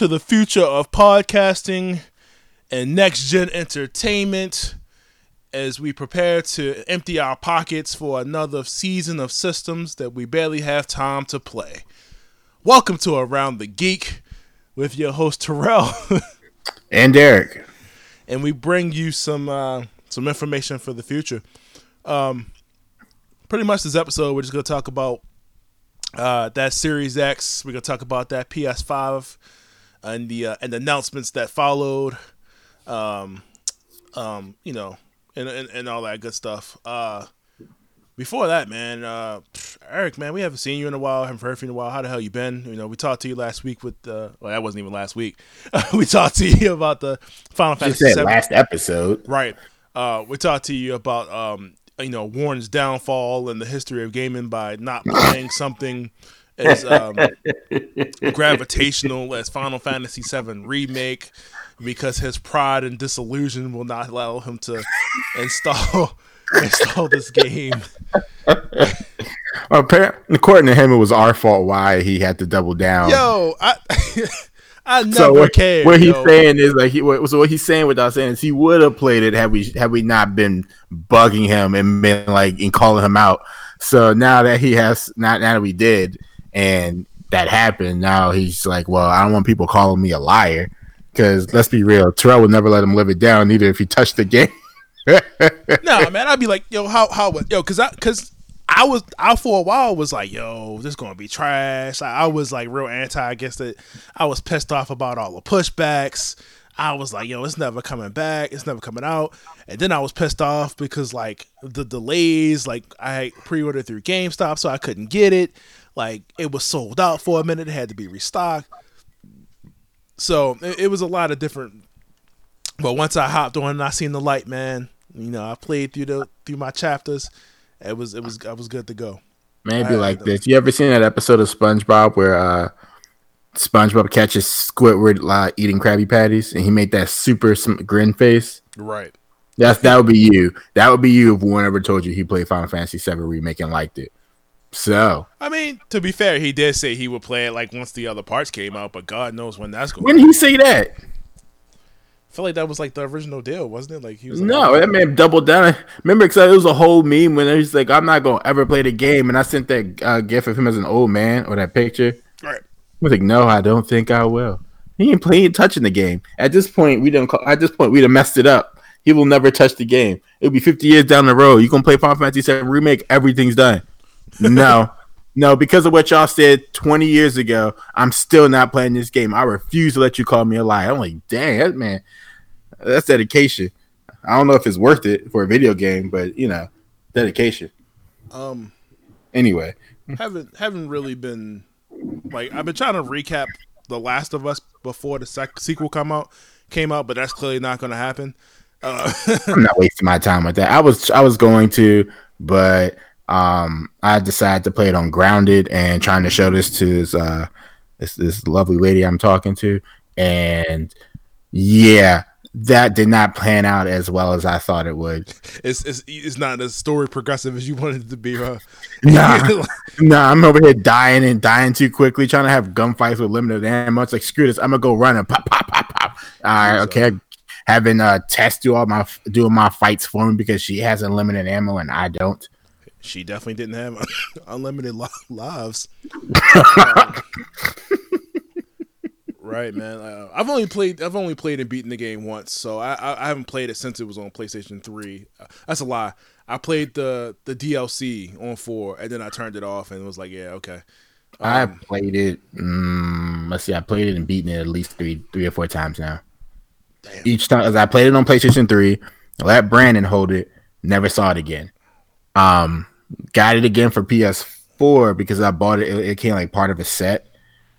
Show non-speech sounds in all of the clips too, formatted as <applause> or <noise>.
to the future of podcasting and next gen entertainment as we prepare to empty our pockets for another season of systems that we barely have time to play. Welcome to Around the Geek with your host Terrell <laughs> and Derek, and we bring you some uh, some information for the future. Um, pretty much this episode, we're just gonna talk about uh, that Series X. We're gonna talk about that PS5 and the uh, and the announcements that followed. Um, um, you know, and, and, and all that good stuff. Uh, before that, man, uh, Eric, man, we haven't seen you in a while. Haven't heard from you in a while. How the hell you been? You know, we talked to you last week with. Uh, well, that wasn't even last week. <laughs> we talked to you about the Final Fantasy. Just said last episode, right? Uh, we talked to you about um, you know Warren's downfall and the history of gaming by not <laughs> playing something as um, <laughs> gravitational as Final Fantasy VII remake because his pride and disillusion will not allow him to install <laughs> install this game. Apparently, according to him, it was our fault why he had to double down. Yo, I. <laughs> I never so what, cared. What he's saying is like he so what he's saying without saying is he would have played it had we had we not been bugging him and been like and calling him out. So now that he has not now that we did and that happened, now he's like, well, I don't want people calling me a liar because let's be real, Terrell would never let him live it down either if he touched the game. <laughs> no, man, I'd be like, yo, how how yo, cause I cause I was I for a while was like, yo, this is gonna be trash. I, I was like real anti against it. I was pissed off about all the pushbacks. I was like, yo, it's never coming back. It's never coming out. And then I was pissed off because like the delays, like I pre-ordered through GameStop, so I couldn't get it. Like it was sold out for a minute. It had to be restocked. So it, it was a lot of different. But once I hopped on and I seen the light, man, you know, I played through the through my chapters it was it was I was good to go. Maybe like this. You ever seen that episode of SpongeBob where uh SpongeBob catches Squidward uh, eating Krabby Patties, and he made that super grin face? Right. That's that would be you. That would be you if one ever told you he played Final Fantasy VII remake and liked it. So I mean, to be fair, he did say he would play it like once the other parts came out, but God knows when that's going. When did he say that? I feel like that was like the original deal, wasn't it? Like he was. Like, no, that man doubled down. Remember, because it was a whole meme when he's like, "I'm not gonna ever play the game," and I sent that uh, gif of him as an old man or that picture. Right. I was like, "No, I don't think I will." He ain't playing, touching the game. At this point, we don't. Call, at this point, we'd have messed it up. He will never touch the game. It'll be 50 years down the road. You gonna play Final Fantasy VII remake? Everything's done. No. No, because of what y'all said 20 years ago, I'm still not playing this game. I refuse to let you call me a liar. I'm like, dang, that man, that's dedication. I don't know if it's worth it for a video game, but you know, dedication. Um. Anyway, haven't haven't really been like I've been trying to recap The Last of Us before the sec- sequel come out came out, but that's clearly not going to happen. Uh, <laughs> I'm not wasting my time with that. I was I was going to, but um, I decided to play it on Grounded and trying to show this to this uh this this lovely lady I'm talking to, and yeah, that did not plan out as well as I thought it would. It's it's, it's not as story progressive as you wanted it to be, huh? Nah, <laughs> nah, I'm over here dying and dying too quickly, trying to have gunfights with limited ammo. It's like screw this, I'm gonna go run and pop, pop, pop, pop. All right, okay. Having uh Tess do all my doing my fights for me because she has unlimited ammo and I don't. She definitely didn't have <laughs> unlimited lives. right, man. Uh, I've only played. I've only played and beaten the game once, so I, I, I haven't played it since it was on PlayStation Three. Uh, that's a lie. I played the the DLC on four, and then I turned it off, and it was like, yeah, okay. Um, I played it. Um, let's see. I played it and beaten it at least three, three or four times now. Damn. Each time, as I played it on PlayStation Three, let Brandon hold it. Never saw it again. Um, got it again for PS4 because I bought it. It, it came like part of a set.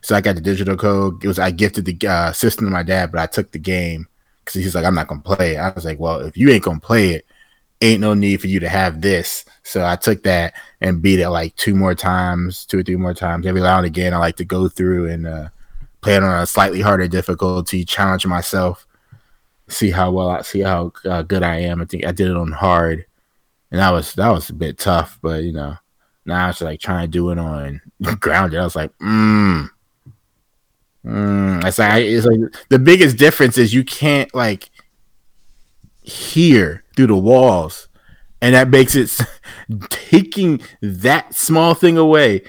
So I got the digital code. It was I gifted the uh, system to my dad, but I took the game because he's like, I'm not gonna play it. I was like, well, if you ain't gonna play it, ain't no need for you to have this. So I took that and beat it like two more times, two or three more times. Every now and again, I like to go through and uh, play it on a slightly harder difficulty, challenge myself, see how well I see how uh, good I am. I think I did it on hard, and that was that was a bit tough. But you know, now it's like trying to do it on <laughs> grounded. I was like, mm Mm, it's like it's like the biggest difference is you can't like hear through the walls, and that makes it <laughs> taking that small thing away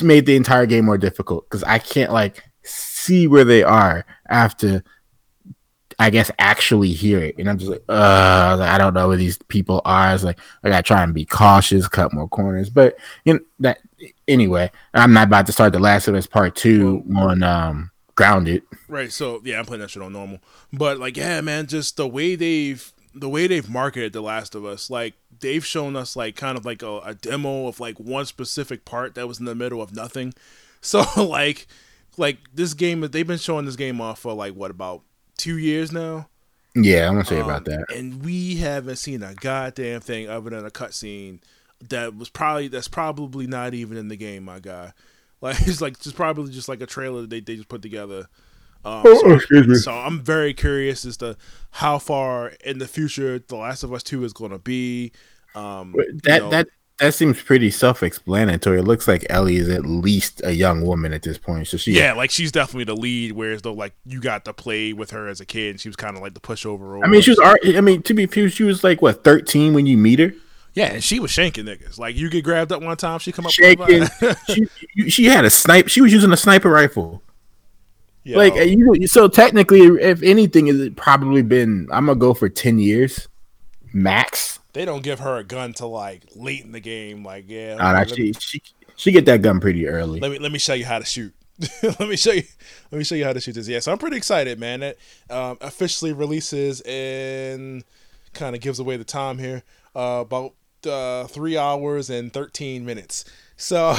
made the entire game more difficult because I can't like see where they are after I guess actually hear it. And I'm just like, uh, I don't know where these people are. It's like I gotta try and be cautious, cut more corners. But you know that anyway, I'm not about to start the last of us part two on um grounded. Right. So yeah, I'm playing that shit on normal. But like, yeah, man, just the way they've the way they've marketed The Last of Us, like they've shown us like kind of like a, a demo of like one specific part that was in the middle of nothing. <laughs> So like like this game they've been showing this game off for like what about two years now. Yeah, I'm gonna say um, about that. And we haven't seen a goddamn thing other than a cutscene that was probably that's probably not even in the game, my guy. <laughs> Like it's like just probably just like a trailer that they, they just put together. Um, oh, so, excuse me. So I'm very curious as to how far in the future The Last of Us Two is going to be. Um, that you know, that that seems pretty self-explanatory. It looks like Ellie is at least a young woman at this point. So she, yeah, like she's definitely the lead. Whereas though, like you got to play with her as a kid, and she was kind of like the pushover. Over. I mean, she was. I mean, to be fair, she was like what thirteen when you meet her. Yeah, and she was shanking niggas. Like you get grabbed up one time, she come up. Shaking. <laughs> she, she had a snipe. She was using a sniper rifle. Yo. Like uh, you, so technically, if anything, it's probably been. I'm gonna go for ten years, max they don't give her a gun to like late in the game. Like, yeah, actually, she she get that gun pretty early. Let me let me show you how to shoot. <laughs> let me show you let me show you how to shoot this. Yeah, so I'm pretty excited, man. It um, officially releases and kind of gives away the time here. Uh, about uh, three hours and thirteen minutes. So,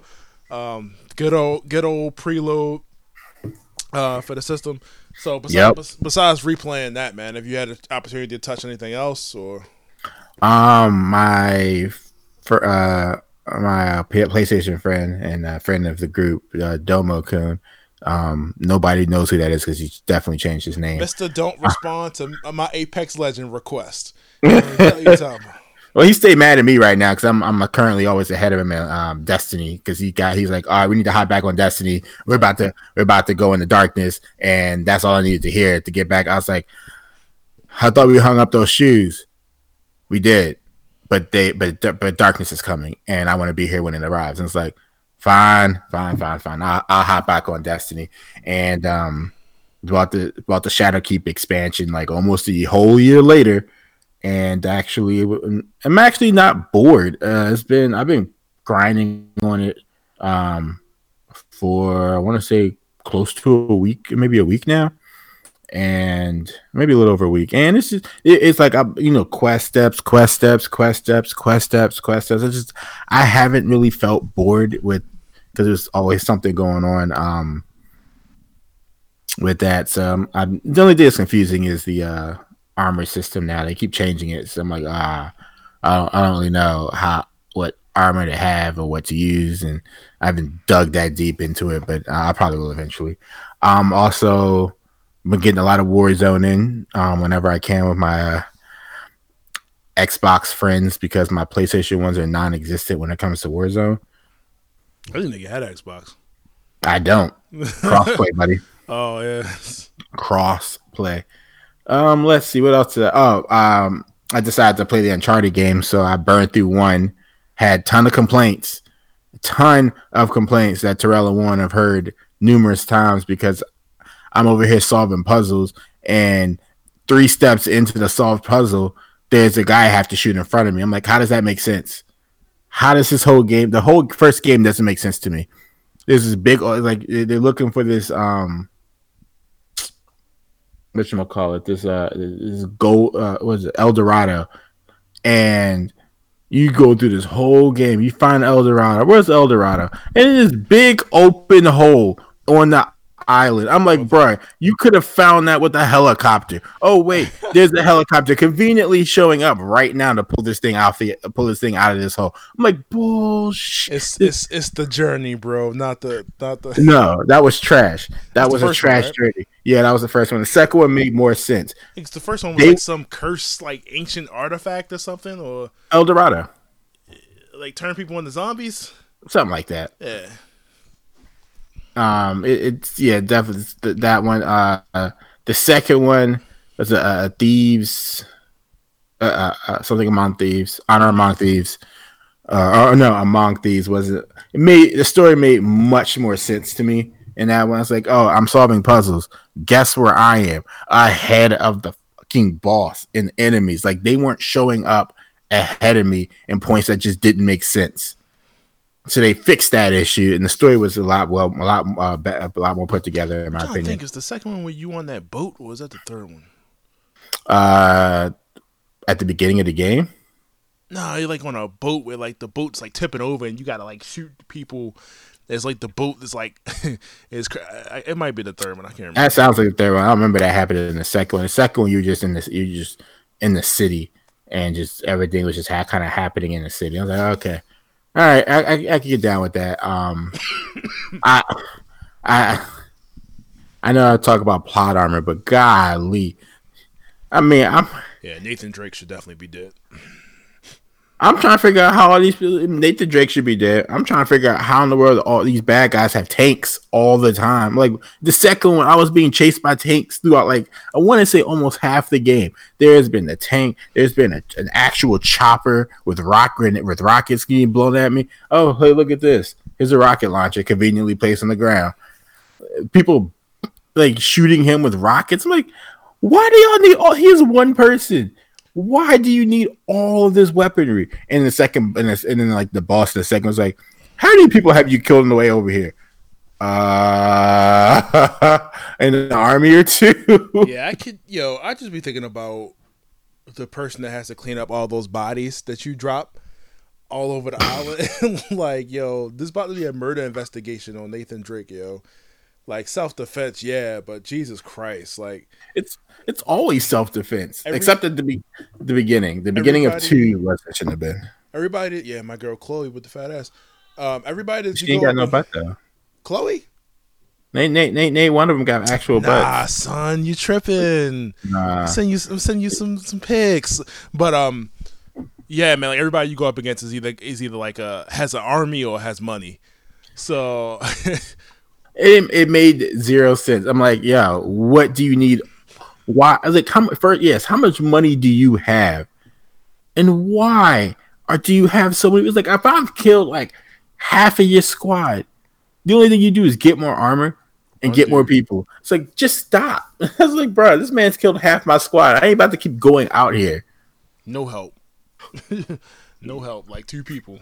<laughs> um, good old good old preload uh, for the system. So besides, yep. besides replaying that, man, have you had an opportunity to touch anything else or? Um, my for uh my PlayStation friend and a friend of the group, uh, Domo Kun. Um, nobody knows who that is because he definitely changed his name. Mister, don't <laughs> respond to my Apex Legend request. <laughs> well, he stayed mad at me right now because I'm I'm currently always ahead of him in um, Destiny because he got he's like, all right, we need to hop back on Destiny. We're about to we're about to go in the darkness, and that's all I needed to hear to get back. I was like, I thought we hung up those shoes. We did, but they but but darkness is coming, and I want to be here when it arrives. And it's like, fine, fine, fine, fine. I'll, I'll hop back on Destiny, and um, about the about the Shadowkeep expansion, like almost a whole year later, and actually, I'm actually not bored. Uh, it's been I've been grinding on it um for I want to say close to a week, maybe a week now and maybe a little over a week. And it's just it, it's like I, you know, quest steps, quest steps, quest steps, quest steps, quest steps. I just I haven't really felt bored with because there's always something going on. Um, with that, so um, I, the only thing that's confusing is the uh armor system. Now they keep changing it, so I'm like, ah, I don't, I don't really know how what armor to have or what to use, and I haven't dug that deep into it, but I probably will eventually. Um, also been getting a lot of Warzone in um, whenever I can with my uh, Xbox friends because my PlayStation ones are non-existent when it comes to Warzone. I didn't think you had Xbox. I don't. Crossplay, buddy. <laughs> Oh yeah. Crossplay. Um, let's see what else. Oh, um, I decided to play the Uncharted game, so I burned through one. Had ton of complaints, ton of complaints that Terrell and Warren have heard numerous times because I'm over here solving puzzles, and three steps into the solved puzzle, there's a guy I have to shoot in front of me. I'm like, how does that make sense? How does this whole game, the whole first game, doesn't make sense to me? There's this big, like they're looking for this, um, what you call it? This, uh, this gold, uh, was it El Dorado, and you go through this whole game. You find El Dorado. Where's El Dorado? And in this big open hole on the island. I'm like, bro, you could have found that with a helicopter. Oh wait, <laughs> there's a helicopter conveniently showing up right now to pull this thing out the pull this thing out of this hole. I'm like, bullshit. It's it's it's the journey, bro, not the not the. No, that was trash. That was a trash one, right? journey. Yeah, that was the first one. The second one made more sense. It's the first one was they, like some cursed like ancient artifact or something, or El Dorado. Like turn people into zombies. Something like that. Yeah. Um, it, it's yeah, definitely that one. Uh, uh, the second one was a, uh, thieves, uh, uh, uh, something among thieves, honor among thieves. Uh, or no, among thieves was it? It made the story made much more sense to me. And that one, I was like, oh, I'm solving puzzles. Guess where I am? Ahead of the fucking boss and enemies. Like they weren't showing up ahead of me in points that just didn't make sense. So they fixed that issue, and the story was a lot well, a lot, uh, a lot more put together, in my opinion. I think it's the second one where you on that boat, or was that the third one? Uh, at the beginning of the game. No, you're like on a boat where like the boat's like tipping over, and you gotta like shoot people. There's like the boat is like <laughs> is it might be the third one. I can't remember. That sounds like the third one. I don't remember that happened in the second one. The second one, you just in this, you just in the city, and just everything was just ha- kind of happening in the city. I was like, okay, all right, I, I, I can get down with that. Um, <laughs> I, I, I know I talk about plot armor, but golly, I mean, I'm. Yeah, Nathan Drake should definitely be dead. I'm trying to figure out how all these people, Nathan Drake should be dead. I'm trying to figure out how in the world all these bad guys have tanks all the time. Like the second one, I was being chased by tanks throughout, like, I want to say almost half the game. There's been a tank, there's been a, an actual chopper with rocket with rockets getting blown at me. Oh, hey, look at this. Here's a rocket launcher conveniently placed on the ground. People like shooting him with rockets. I'm like, why do y'all need all? He's one person why do you need all of this weaponry? And the second, and, the, and then like the boss, the second was like, how many people have you killed on the way over here? Uh, <laughs> in an army or two. <laughs> yeah, I could, yo, I just be thinking about the person that has to clean up all those bodies that you drop all over the <laughs> island. like, yo, this about to be a murder investigation on Nathan Drake, yo. Like self defense, yeah, but Jesus Christ, like it's it's always self defense, except at the be- the beginning. The beginning of two was it shouldn't have been. Everybody, yeah, my girl Chloe with the fat ass. Um, everybody that she ain't got no butt though. Chloe. Nate, Nate, Nate, Nate. One of them got actual nah, butts. son, you tripping? Nah, I'm sending you, I'm sending you some some pics. But um, yeah, man, like everybody you go up against is either is either like a has an army or has money. So <laughs> it it made zero sense. I'm like, yeah, what do you need why? I was like, how much? First, yes, how much money do you have, and why? Or do you have so many? It's like if I've killed like half of your squad, the only thing you do is get more armor and get more people. It's like just stop. <laughs> I was like, bro, this man's killed half my squad. I ain't about to keep going out here. No help. <laughs> no help. Like two people.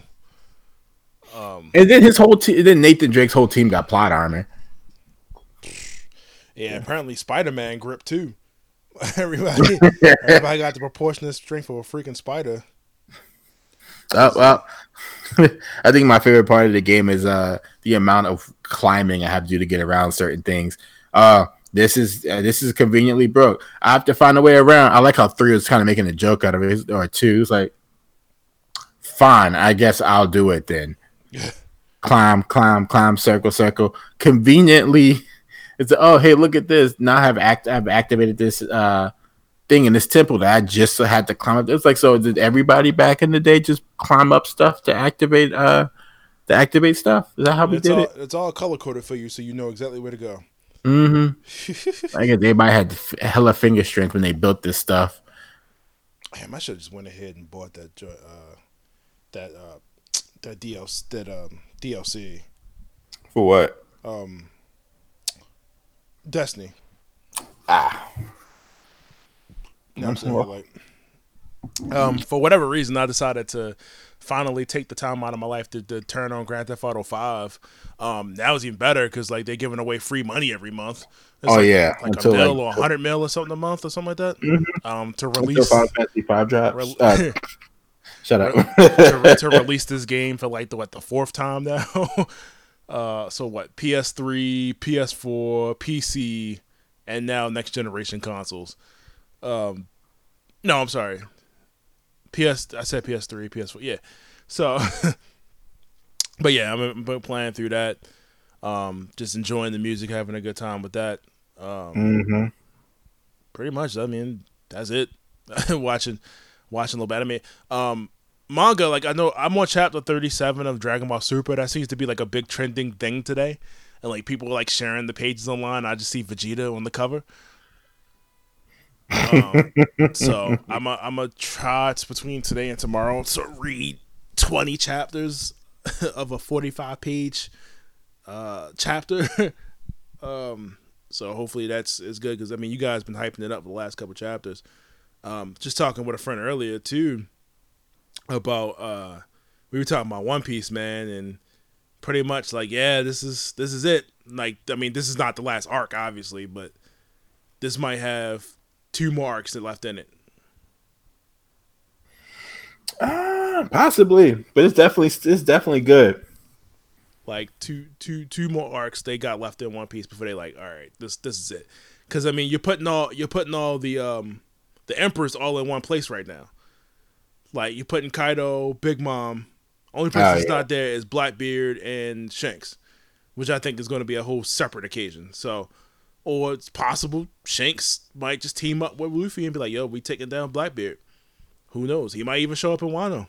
Um, and then his whole team. Then Nathan Drake's whole team got plot armor. Yeah, apparently Spider Man grip too. <laughs> everybody, everybody got the proportionate strength of a freaking spider. Oh well, <laughs> I think my favorite part of the game is uh the amount of climbing I have to do to get around certain things. Uh this is uh, this is conveniently broke. I have to find a way around. I like how three was kind of making a joke out of it, or two. It's like, fine, I guess I'll do it then. Climb, climb, climb, circle, circle. Conveniently it's oh hey look at this now I have act I've activated this uh thing in this temple that I just had to climb up. It's like so did everybody back in the day just climb up stuff to activate uh to activate stuff? Is that how we it's did all, it? It's all color coded for you, so you know exactly where to go. Mm-hmm. <laughs> I guess everybody had hella finger strength when they built this stuff. Damn, I should have just went ahead and bought that uh that uh that DLC that um DLC. For what? Um Destiny. Ah. No, I'm saying like, um, for whatever reason, I decided to finally take the time out of my life to, to turn on Grand Theft Auto Five. Um, that was even better because like they're giving away free money every month. It's oh like, yeah, like Until a mil like, or a hundred mil or something a month or something like that. Mm-hmm. Um, to release Five Fantasy Five drops. Re- uh, <laughs> shut up. to, <laughs> to, release this game for like the what the fourth time now. <laughs> Uh, so what? PS3, PS4, PC, and now next generation consoles. Um, no, I'm sorry. PS. I said PS3, PS4. Yeah. So, <laughs> but yeah, I'm, playing through that. Um, just enjoying the music, having a good time with that. Um, mm-hmm. Pretty much. I mean, that's it. watching, watching a little bit. I mean, um, manga, like I know I'm on chapter 37 of Dragon Ball Super. That seems to be like a big trending thing today. and like people like sharing the pages online. I just see Vegeta on the cover. Um, <laughs> so I'm a, I'm a try it's between today and tomorrow to read 20 chapters <laughs> of a 45 page uh, chapter. <laughs> um, so hopefully that's is good because I mean you guys been hyping it up for the last couple chapters. Um, just talking with a friend earlier too about uh, we were talking about One Piece, man, and pretty much like yeah, this is this is it. Like I mean, this is not the last arc, obviously, but this might have two more arcs that left in it. Uh, possibly, but it's definitely it's definitely good. Like two two two more arcs they got left in One Piece before they like, all right, this this is it. Because I mean, you're putting all you're putting all the um the emperors all in one place right now. Like you're putting Kaido, Big Mom. Only person oh, that's yeah. not there is Blackbeard and Shanks, which I think is going to be a whole separate occasion. So, or it's possible Shanks might just team up with Luffy and be like, "Yo, we taking down Blackbeard." Who knows? He might even show up in Wano.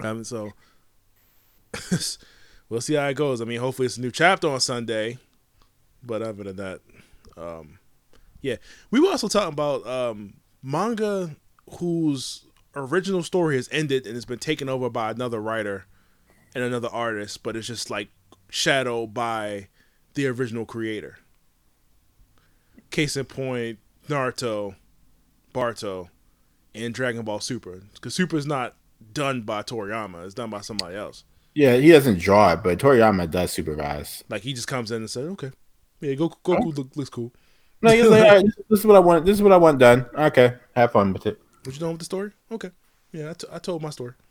Um, so <laughs> we'll see how it goes. I mean, hopefully it's a new chapter on Sunday. But other than that, um, yeah, we were also talking about um, manga whose original story has ended and has been taken over by another writer and another artist, but it's just like shadowed by the original creator. Case in point, Naruto, Boruto, and Dragon Ball Super. Because Super is not done by Toriyama; it's done by somebody else. Yeah, he doesn't draw it, but Toriyama does supervise. Like he just comes in and says, "Okay, yeah, Goku, Goku oh. look, looks cool." No, he's like, right, "This is what I want. This is what I want done." Okay, have fun with it. What you done with the story? Okay, yeah, I, t- I told my story. <laughs>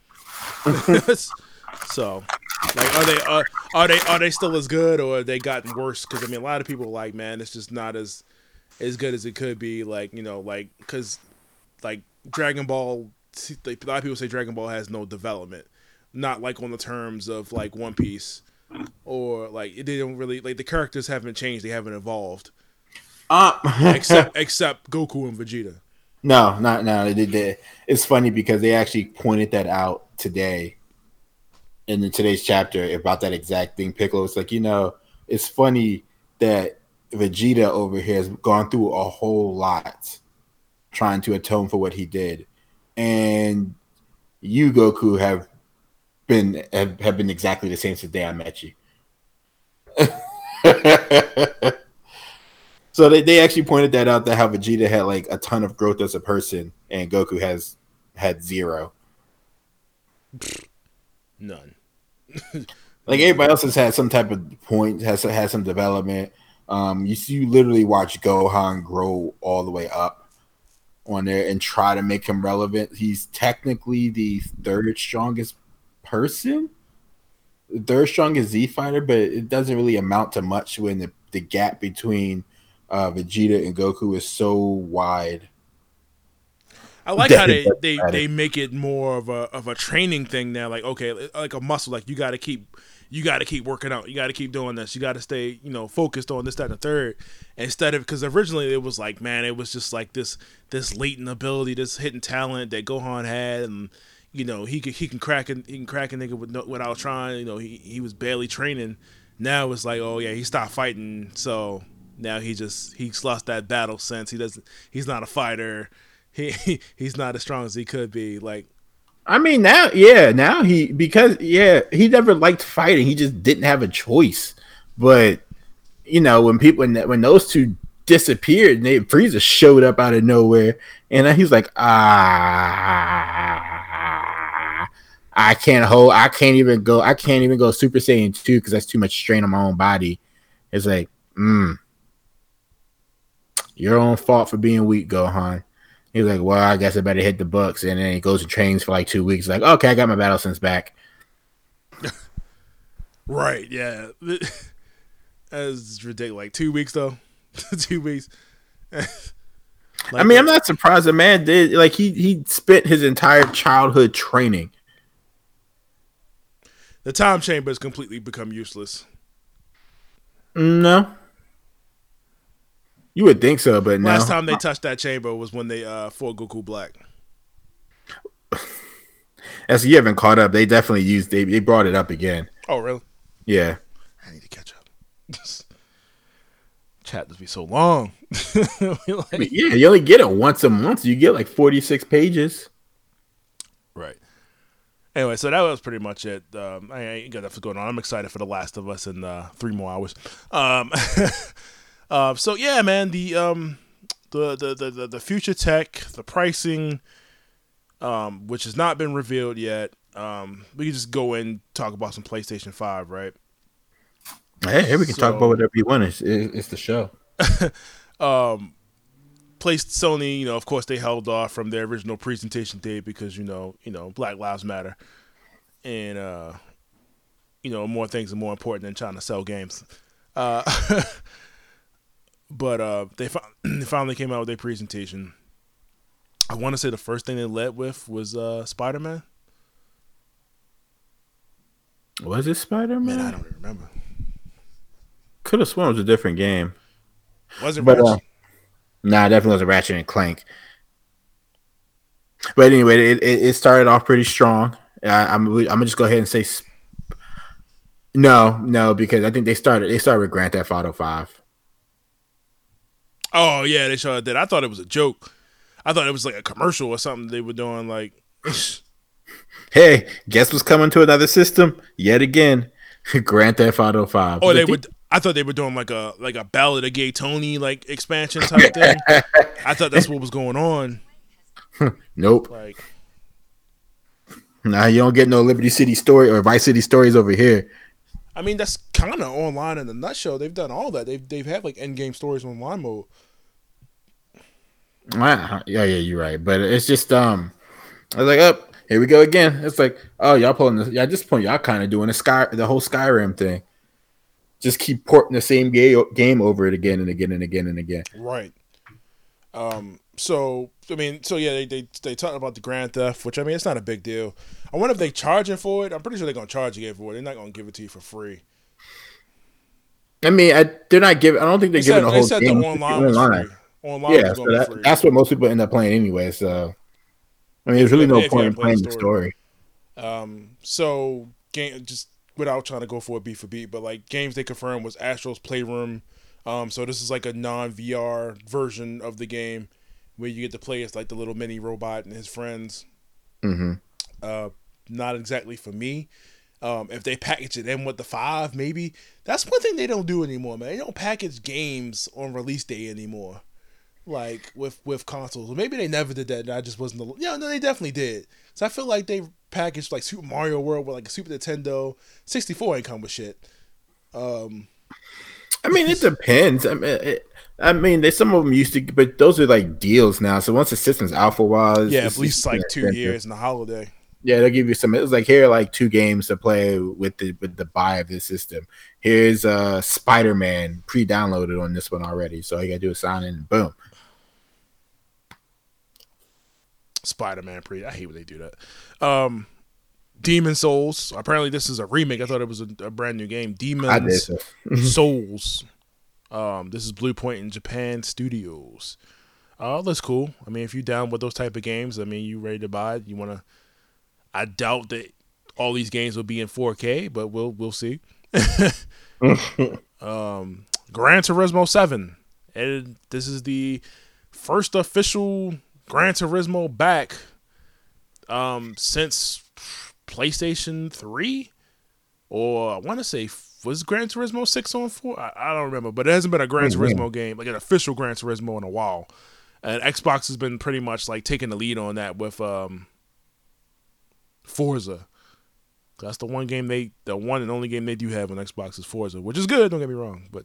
<laughs> so, like, are they uh, are they are they still as good, or they gotten worse? Because I mean, a lot of people are like, man, it's just not as as good as it could be. Like, you know, like because like Dragon Ball, like, a lot of people say Dragon Ball has no development not like on the terms of like One Piece or like they don't really like the characters haven't changed, they haven't evolved. Uh, <laughs> except except Goku and Vegeta. No, not no. They, it's funny because they actually pointed that out today in the, today's chapter about that exact thing. Piccolo It's like, you know, it's funny that Vegeta over here has gone through a whole lot trying to atone for what he did, and you Goku have been have, have been exactly the same since the day I met you. <laughs> so they, they actually pointed that out that how Vegeta had like a ton of growth as a person and Goku has had zero. None. <laughs> like everybody else has had some type of point, has had some development. Um, you see, you literally watch Gohan grow all the way up on there and try to make him relevant. He's technically the third strongest person. Third strongest Z fighter, but it doesn't really amount to much when the, the gap between uh, Vegeta and Goku is so wide. I like how they, they, they make it more of a of a training thing now. Like okay, like a muscle. Like you got to keep you got to keep working out. You got to keep doing this. You got to stay you know focused on this, that, and the third. Instead of because originally it was like man, it was just like this this latent ability, this hidden talent that Gohan had, and you know he can he can crack a he can crack a nigga with no, without trying. You know he he was barely training. Now it's like oh yeah he stopped fighting, so now he just he's lost that battle sense. He doesn't he's not a fighter. He, he <laughs> he's not as strong as he could be. Like I mean now yeah now he because yeah he never liked fighting. He just didn't have a choice. But you know when people when when those two disappeared and they Frieza showed up out of nowhere and he's like ah I can't hold. I can't even go. I can't even go Super Saiyan two because that's too much strain on my own body. It's like, mm, your own fault for being weak, Gohan. He's like, well, I guess I better hit the books, and then he goes and trains for like two weeks. Like, okay, I got my battle sense back. <laughs> right? Yeah, <laughs> that's ridiculous. Like two weeks though, <laughs> two weeks. like, I mean, I'm not surprised. The man did like he he spent his entire childhood training the time chamber has completely become useless. No. You would think so, but last no. time they touched that chamber was when they uh fought Goku Black. <laughs> As you haven't caught up, they definitely used they they brought it up again. Oh really? Yeah. I need to catch up. <laughs> Chat Chapters be so long. <laughs> like, yeah, you only get it once a month. You get like forty six pages. Right. Anyway, so that was pretty much it. Um, I ain't got nothing going on. I'm excited for The Last of Us in uh, three more hours. Um, uh, so yeah, man, the um, the, the the the future tech, the pricing, um, which has not been revealed yet. Um, we can just go and talk about some PlayStation Five, right? Hey, we can so, talk about whatever you want. It's, it's the show. <laughs> um, placed Sony, you know, of course they held off from their original presentation date because you know, you know, Black Lives Matter, and uh, you know, more things are more important than trying to sell games. Uh, <laughs> but uh, they, fi- <clears throat> they finally came out with their presentation. I want to say the first thing they led with was uh, Spider Man. Was it Spider Man? I don't remember. Could have sworn it was a different game. Was it? But uh, nah, definitely was a Ratchet and Clank. But anyway, it, it, it started off pretty strong. I, am I'm, I'm gonna just go ahead and say sp- no, no, because I think they started they started with Grand Theft Auto Five. Oh yeah, they showed that. I thought it was a joke. I thought it was like a commercial or something they were doing. Like, <laughs> hey, guess what's coming to another system yet again? <laughs> Grand Theft Auto Five. Oh, they would. I thought they were doing like a like a Ballad of Gay Tony like expansion <laughs> type thing. I thought that's what was going on. nope. Like, nah, you don't get no Liberty City story or Vice City stories over here. I mean, that's kind of online in the nutshell. They've done all that. They've they've had like end game stories online mode. Yeah, yeah, you're right. But it's just um, I was like, up oh, here we go again. It's like, oh, y'all pulling this. Yeah, at this point, y'all kind of doing the sky, the whole Skyrim thing just keep porting the same game over it again and again and again and again. Right. Um. So I mean, so yeah, they they they talk about the Grand Theft, which I mean, it's not a big deal. I wonder if they charging for it. I'm pretty sure they're gonna charge you for it. They're not gonna give it to you for free. I mean, I, they're not giving. I don't think they're they giving said, a whole game the online. online. Online yeah, so that, that's what most people end up playing anyway. So, I mean, there's really no point in playing the story. Um. So, game just without trying to go for a beat for beat, but like games they confirmed was Astro's Playroom. Um, so this is like a non VR version of the game where you get to play as like the little mini robot and his friends. Mm-hmm. Uh, not exactly for me. Um, if they package it in with the five, maybe that's one thing they don't do anymore, man. They don't package games on release day anymore, like with with consoles. maybe they never did that. And I just wasn't. The, yeah, no, they definitely did. So I feel like they packaged like Super Mario World with like Super Nintendo. 64 ain't come with shit. Um, I mean, it depends. I mean, it, I mean, there's some of them used to, but those are like deals now. So once the system's out for a while, yeah, at least like two expensive. years in the holiday. Yeah, they'll give you some. It was like here are like two games to play with the with the buy of the system. Here's uh Spider Man pre-downloaded on this one already, so all you gotta do is sign in. And boom. Spider Man pre. I hate when they do that. Um, Demon Souls. Apparently, this is a remake. I thought it was a, a brand new game. Demon <laughs> Souls. Um, this is Bluepoint in Japan Studios. Oh, that's cool. I mean, if you're down with those type of games, I mean, you ready to buy it? You want to? I doubt that all these games will be in 4K, but we'll we'll see. <laughs> um, Gran Turismo Seven, and this is the first official Gran Turismo back um, since PlayStation 3 or I want to say was Gran Turismo 6 on 4? I, I, don't remember, but it hasn't been a Gran oh, Turismo game, like an official Gran Turismo in a while. And Xbox has been pretty much like taking the lead on that with um, Forza. That's the one game they, the one and only game they do have on Xbox is Forza, which is good. Don't get me wrong, but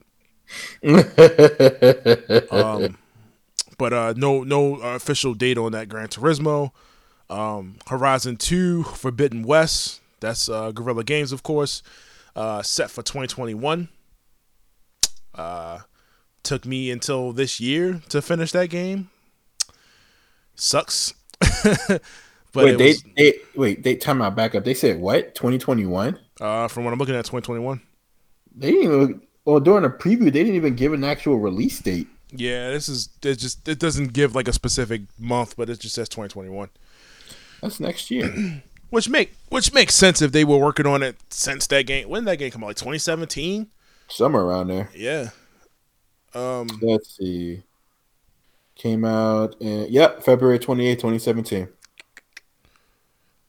<laughs> um, but uh, no no official date on that Gran Turismo. Um, Horizon Two, Forbidden West. That's uh, Guerrilla Games, of course. Uh, set for 2021. Uh, took me until this year to finish that game. Sucks. <laughs> but wait, they, was, they wait. They time out back up. They said what? 2021. Uh, from what I'm looking at, 2021. They didn't even. Well, during a preview, they didn't even give an actual release date. Yeah, this is it. Just it doesn't give like a specific month, but it just says 2021. That's next year. <clears throat> which make which makes sense if they were working on it since that game. When did that game come out? Like 2017. somewhere around there. Yeah. Um, Let's see. Came out in yep February twenty eighth, twenty seventeen.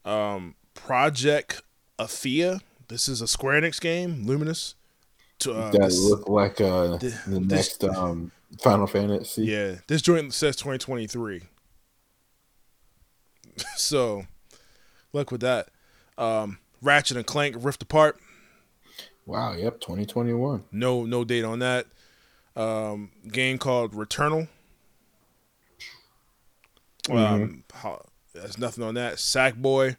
um, Project Athia. This is a Square Enix game, Luminous. To, uh, that this- look like uh the this- next um Final Fantasy. yeah, this joint says 2023. <laughs> so, luck with that. Um, Ratchet and Clank Rift Apart. Wow. Yep. Twenty twenty one. No, no date on that. Um, game called Returnal. Um, how, there's nothing on that. Sackboy,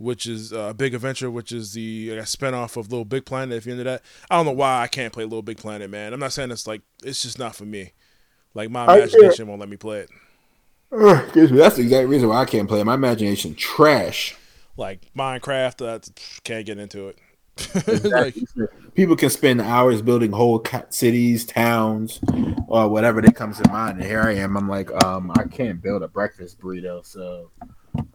which is uh, a big adventure, which is the I guess, spinoff of Little Big Planet. If you're into that, I don't know why I can't play Little Big Planet, man. I'm not saying it's like it's just not for me. Like my I- imagination won't let me play it. Excuse me. That's the exact reason why I can't play. it. My imagination trash. Like Minecraft, uh, can't get into it. <laughs> like, People can spend hours building whole cities, towns, or whatever that comes to mind. And here I am. I'm like, um, I can't build a breakfast burrito, so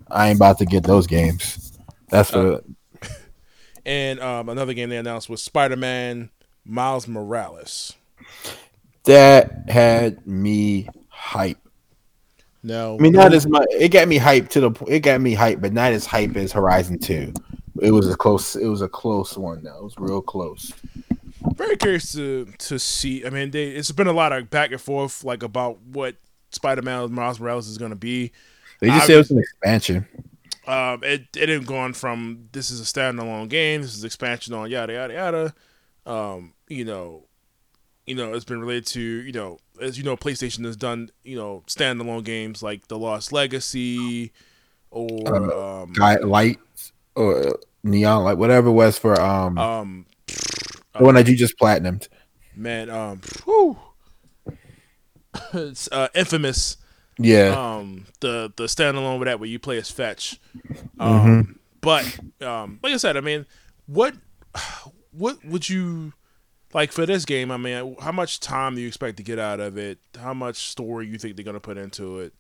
I ain't about to get those games. That's for <laughs> and um, another game they announced was Spider-Man Miles Morales. that had me hype. No, I mean, not as much. It got me hype to the. It got me hype, but not as hype as Horizon Two. It was a close. It was a close one. though. It was real close. very curious to to see. I mean, they, it's been a lot of back and forth, like about what Spider-Man Miles Morales is going to be. They just I- said it was an expansion. Um, it it had gone from this is a standalone game, this is expansion on yada yada yada. Um, you know, you know, it's been related to you know, as you know, PlayStation has done you know standalone games like The Lost Legacy, or um, light or neon light, whatever it was for um um, the one that you just platinumed. man, um, whew. <laughs> it's uh, infamous. Yeah, um the the standalone with that where you play as fetch. Um but um like i said i mean what what would you like for this game i mean how much time do you expect to get out of it? How much story you think they're going to put into it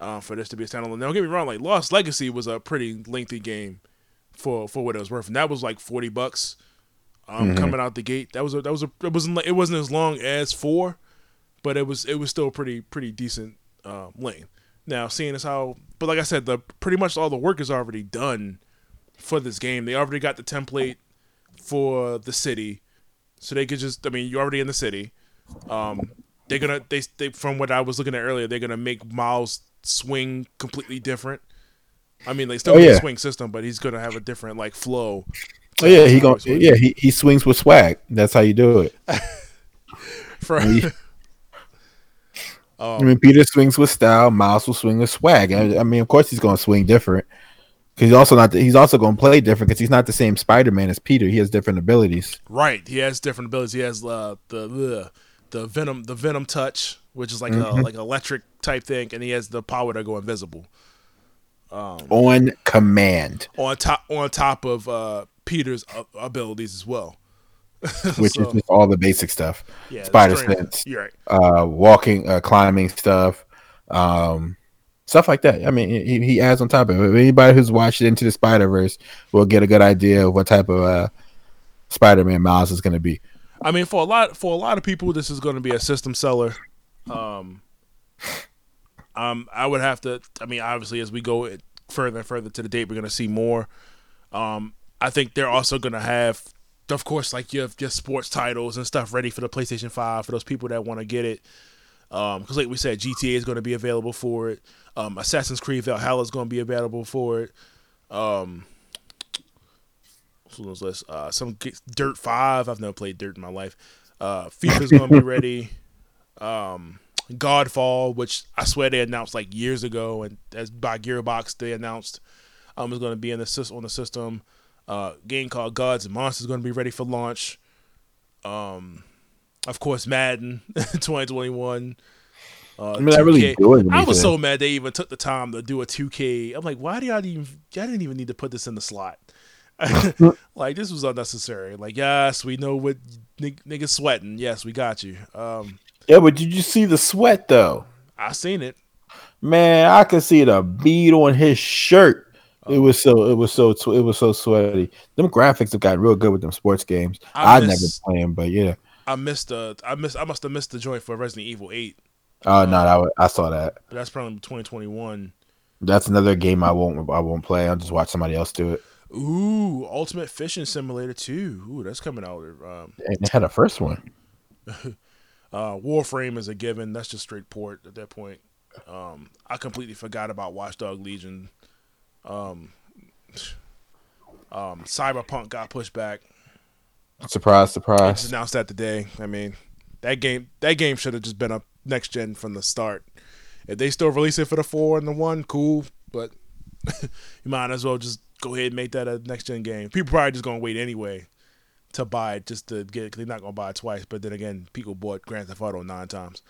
uh, for this to be a standalone? Now don't get me wrong like lost legacy was a pretty lengthy game for for what it was worth and that was like 40 bucks um coming out the gate. That was a that was a it wasn't like- it wasn't as long as four but it was it was still pretty pretty decent um, lane. Now, seeing as how, but like I said, the pretty much all the work is already done for this game. They already got the template for the city, so they could just. I mean, you're already in the city. Um, they're gonna they, they from what I was looking at earlier, they're gonna make Miles swing completely different. I mean, they still Oh, have yeah. a swing system, but he's gonna have a different like flow. oh yeah, he gonna yeah he, he swings with swag. That's how you do it. <laughs> For, Oh. I mean, Peter swings with style. Miles will swing with swag. I, I mean, of course, he's going to swing different. He's also not. The, he's also going to play different because he's not the same Spider Man as Peter. He has different abilities. Right. He has different abilities. He has uh, the the the venom the venom touch, which is like Mm-hmm. a like electric type thing, and he has the power to go invisible. on command, On top on top of uh, Peter's uh, abilities as well. <laughs> which So, is just all the basic stuff. yeah, Spider sense, right. uh, walking, uh, climbing stuff, um, stuff like that. I mean, he, he adds on top of it. Anybody who's watched Into the Spider Verse will get a good idea of what type of uh, Spider Man Miles is going to be. I mean, for a lot for a lot of people, this is going to be a system seller. Um, um, I would have to. I mean, obviously, as we go further and further to the date, we're going to see more. Um, I think they're also going to have, of course, like your your sports titles and stuff ready for the PlayStation Five for those people that want to get it. Because, like we said, GTA is going to be available for it. Um, Assassin's Creed Valhalla is going to be available for it. Um, what's list? Uh, some Dirt Five. I've never played Dirt in my life. Uh, FIFA's going to be <laughs> ready. Um, Godfall, which I swear they announced like years ago, and as by Gearbox they announced um is going to be in the on the system. Uh, game called Gods and Monsters is going to be ready for launch. Um, of course, Madden <laughs> 2021. Uh, I mean, I really 2K. do it. I was so mad they even took the time to do a 2K. I'm like, why do y'all even? Y'all didn't even need to put this in the slot. <laughs> like this was unnecessary. Like, yes, we know what nig- niggas sweating. Yes, we got you. Um, Yeah, but did you see the sweat though? I seen it. Man, I could see the bead on his shirt. It was so it was so it was so sweaty. Them graphics have got real good with them sports games. I, I never play them, but yeah. I missed the I missed I must have missed the joint for Resident Evil Eight. Oh um, no, I, I saw that. that's probably 2021. That's another game I won't I won't play. I'll just watch somebody else do it. Ooh, Ultimate Fishing Simulator 2. Ooh, that's coming out. Um, they had a first one. <laughs> uh, Warframe is a given. That's just straight port at that point. Um, I completely forgot about Watchdog Legion. Um, um, Cyberpunk got pushed back. Surprise, surprise! Just announced that today. I mean, that game that game should have just been up next gen from the start. If they still release it for the four and the one, cool. But <laughs> you might as well just go ahead and make that a next gen game. People probably just gonna wait anyway to buy it just to get. Cause they're not gonna buy it twice. But then again, people bought Grand Theft Auto nine times.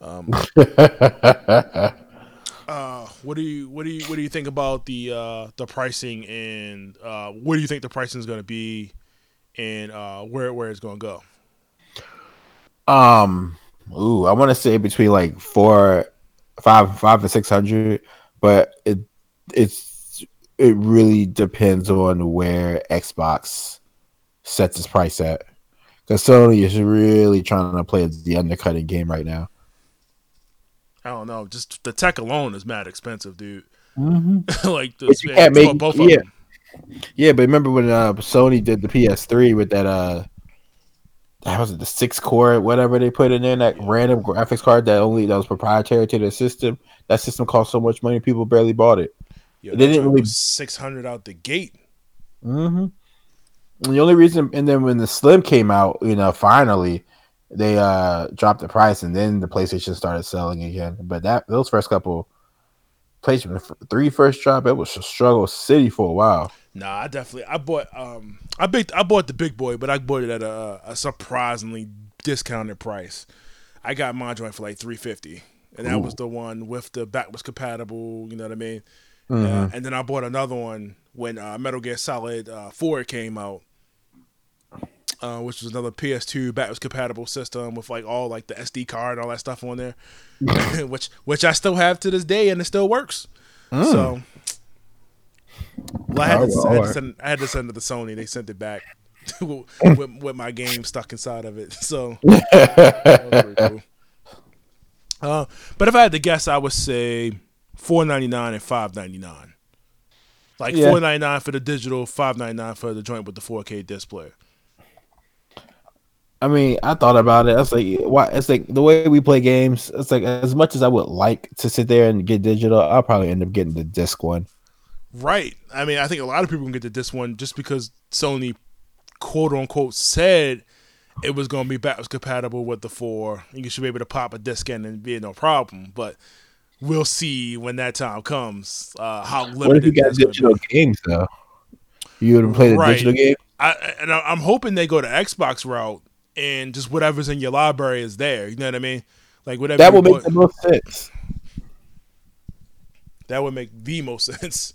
Um, <laughs> uh, what do you what do you what do you think about the uh, the pricing and uh, what do you think the pricing is going to be and uh, where where it's going to go? Um, ooh, I want to say between like four, five, five and six hundred, but it it's it really depends on where Xbox sets its price at. Because Sony is really trying to play the undercutting game right now. I don't know. Just the tech alone is mad expensive, dude. Mm-hmm. <laughs> like the, you can't make both yeah. Yeah, but remember when uh, Sony did the PS3 with that uh that was it the six core whatever they put in there that yeah. random graphics card that only that was proprietary to the system. That system cost so much money, people barely bought it. Yo, they didn't really six hundred out the gate. Mm-hmm. And the only reason, and then when the Slim came out, you know, finally they uh dropped the price and then the PlayStation started selling again. But that those first couple PlayStation three first drop, it was a struggle city for a while. Nah, I definitely I bought um I big I bought the big boy, but I bought it at a, a surprisingly discounted price. I got my joint for like three fifty, and that Ooh. was the one with the backwards compatible. You know what I mean? Mm-hmm. Uh, and then I bought another one when uh, Metal Gear Solid uh, Four came out, uh, which was another PS2 backwards compatible system with like all like the SD card and all that stuff on there, <laughs> <laughs> which which I still have to this day and it still works. Mm. So, well, I had, to, I, had to send, I had to send it to Sony. They sent it back <laughs> with, with, my game stuck inside of it. So, cool. uh, but if I had to guess, I would say four ninety nine and five ninety nine. Like yeah. four ninety nine for the digital, five ninety nine for the joint with the four K display. I mean, I thought about it. I was like, why? It's like the way we play games. It's like as much as I would like to sit there and get digital, I'll probably end up getting the disc one. Right. I mean, I think a lot of people can get the disc one just because Sony, quote unquote, said it was going to be backwards compatible with the four. You should be able to pop a disc in and be no problem. But we'll see when that time comes. Uh, how limited. What if you got digital games though? You would play a right. digital game. I, and I'm hoping they go to Xbox route and just whatever's in your library is there. You know what I mean? Like whatever. That would make the most sense. That would make the most <laughs> sense.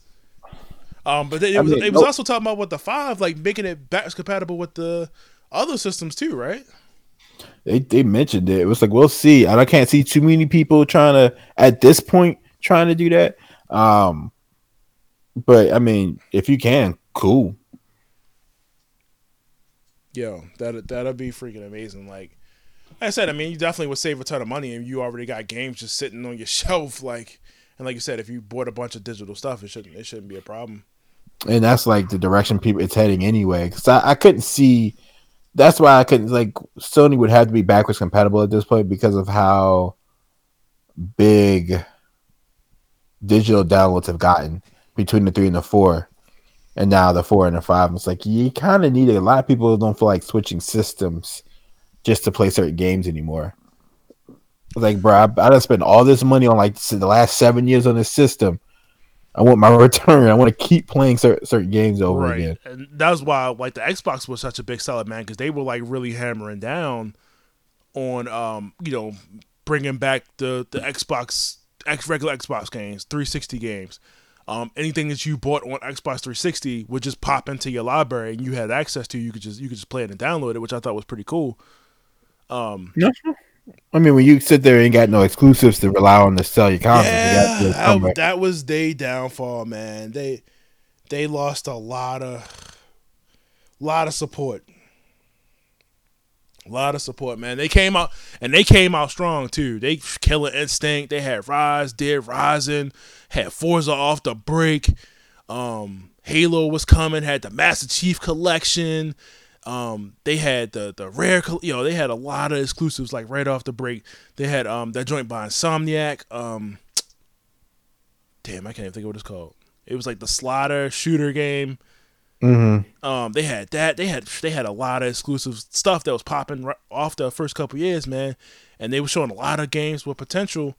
Um, but it, was, mean, it was also talking about what the five, like making it backwards compatible with the other systems too, right? They they mentioned it. It was like we'll see. And I can't see too many people trying to at this point trying to do that. Um, but I mean, if you can, cool. Yo, that that'd be freaking amazing. Like, like I said, I mean, you definitely would save a ton of money, and you already got games just sitting on your <laughs> shelf. Like, and like you said, if you bought a bunch of digital stuff, it shouldn't it shouldn't be a problem. And that's like the direction people it's heading anyway. Because I, I couldn't see. That's why I couldn't like Sony would have to be backwards compatible at this point because of how big digital downloads have gotten between the three and the four and now the four and the five. It's like you kind of need it. A lot of people don't feel like switching systems just to play certain games anymore. Like, bro, I, I done spent all this money on like the last seven years on this system. I want my <laughs> return. I want to keep playing certain, certain games over right. again. And that's why, like, the Xbox was such a big seller, man, because they were like really hammering down on, um, you know, bringing back the the Xbox, X regular Xbox games, 360 games um, anything that you bought on Xbox 360 would just pop into your library and you had access to. You could just you could just play it and download it, which I thought was pretty cool. Um, yeah. I mean, when you sit there and got no exclusives to rely on to sell your consoles, yeah, that was they downfall, man. They they lost a lot of lot of support. A lot of support, man. They came out and they came out strong too. They killer instinct. They had Ryse, Dead Rising, had Forza off the break. Um, Halo was coming. Had the Master Chief Collection. Um, they had the the rare, you know, they had a lot of exclusives like right off the break. They had um that joint by Insomniac. Um, damn, I can't even think of what it's called. It was like the Slaughter shooter game. Mm-hmm. Um, they had that. They had they had a lot of exclusive stuff that was popping right off the first couple years, man. And they were showing a lot of games with potential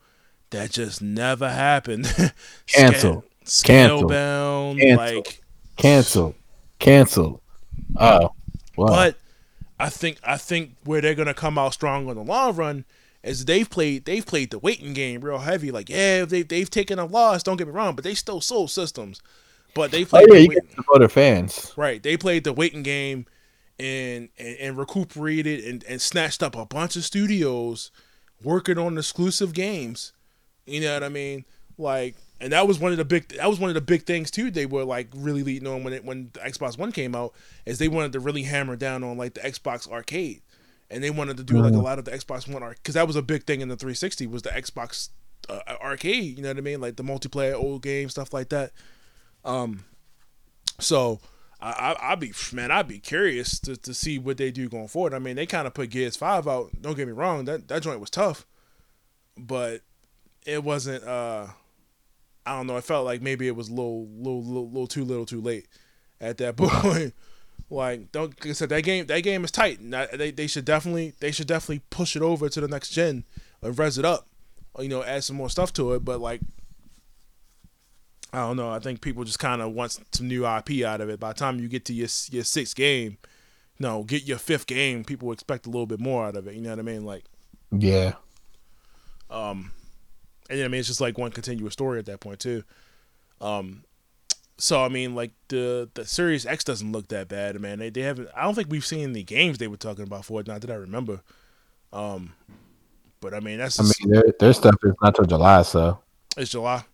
that just never happened. <laughs> Cancel. Scalebound, Cancel. like Cancel. Cancel. Oh. Wow. But I think I think where they're gonna come out strong on the long run is they've played they've played the waiting game real heavy. Like yeah, they they've taken a loss. Don't get me wrong, but they still sold systems. But they oh played yeah, the waiting, fans. right. They played the waiting game and and, and recuperated and, and snatched up a bunch of studios working on exclusive games. You know what I mean? Like and that was one of the big that was one of the big things too they were like really leading on when it when the Xbox One came out is they wanted to really hammer down on like the Xbox arcade and they wanted to do like a lot of the Xbox One arcade because that was a big thing in the 360 was the Xbox uh, arcade you know what I mean like the multiplayer old game stuff like that um so I, I I'd be man I'd be curious to, to see what they do going forward I mean they kind of put Gears 5 out don't get me wrong that that joint was tough but it wasn't uh I don't know. I felt like maybe it was a little, little, little, little too little, too late at that <laughs> point. like, don't like I said that game. That game is tight. They they should definitely they should definitely push it over to the next gen and res it up. You know, add some more stuff to it. But like, I don't know. I think people just kind of want some new IP out of it. By the time you get to your your sixth game, no, get your fifth game, people expect a little bit more out of it. You know what I mean? Like, Yeah. um, and I mean it's just like one continuous story at that point too. Um, so I mean like the the Series X doesn't look that bad, man. They they haven't. I don't think we've seen the games they were talking about for it. Not that I remember. Um, but I mean that's I mean, their, their stuff is not till July, so it's July.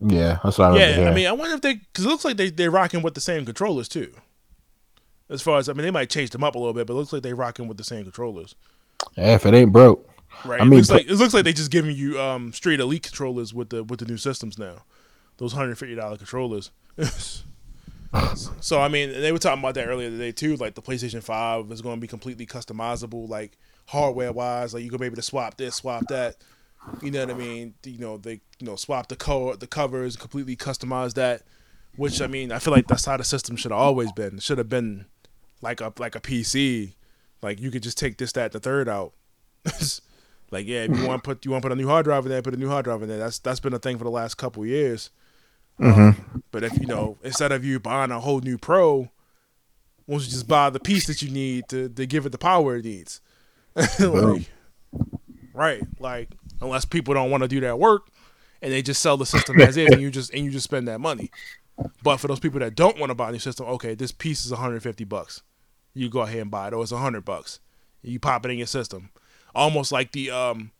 Yeah, that's what I remember Yeah, I mean I wonder if they because it looks like they they're rocking with the same controllers too. As far as I mean, they might change them up a little bit, but it looks like they're rocking with the same controllers. Yeah, if it ain't broke, Right. I it mean, looks but- like it looks like they just giving you um straight elite controllers with the with the new systems now. Those hundred fifty dollar controllers. <laughs> so I mean, they were talking about that earlier today too. Like the PlayStation Five is going to be completely customizable, like hardware wise. Like you gonna be able to swap this, swap that. You know what I mean? You know they you know swap the co the covers, completely customize that. Which I mean, I feel like that's how the system should have always been. Should have been like a like a PC. Like you could just take this, that, the third out. <laughs> like yeah, if you want to put you want to put a new hard drive in there, put a new hard drive in there. That's that's been a thing for the last couple years. Um, but if you know, instead of you buying a whole new Pro, won't you just buy the piece that you need to to give it the power it needs? <laughs> like, right, like unless people don't want to do that work and they just sell the system as is, and you just and you just spend that money. But for those people that don't want to buy a new system, okay, this piece is 150 bucks. You go ahead and buy it, or it's 100 bucks. You pop it in your system, almost like the um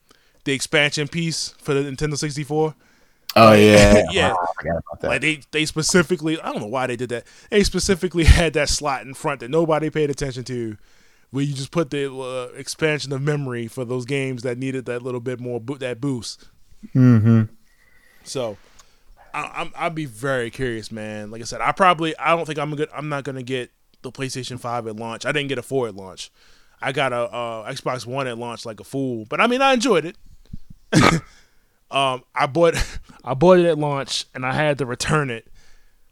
the expansion piece for the Nintendo 64. oh yeah, <laughs> Yeah. Ah, I forgot about that. Like they they specifically, I don't know why they did that. They specifically <laughs> had that slot in front that nobody paid attention to, where you just put the uh, expansion of memory for those games that needed that little bit more bo- that boost. mm-hmm. So, I, I'm I'd be very curious, man. Like I said, I probably I don't think I'm good. I'm not gonna get the PlayStation Five at launch. I didn't get a four at launch. I got a uh, Xbox One at launch like a fool, but I mean I enjoyed it. <laughs> um, I bought <laughs> I bought it at launch and I had to return it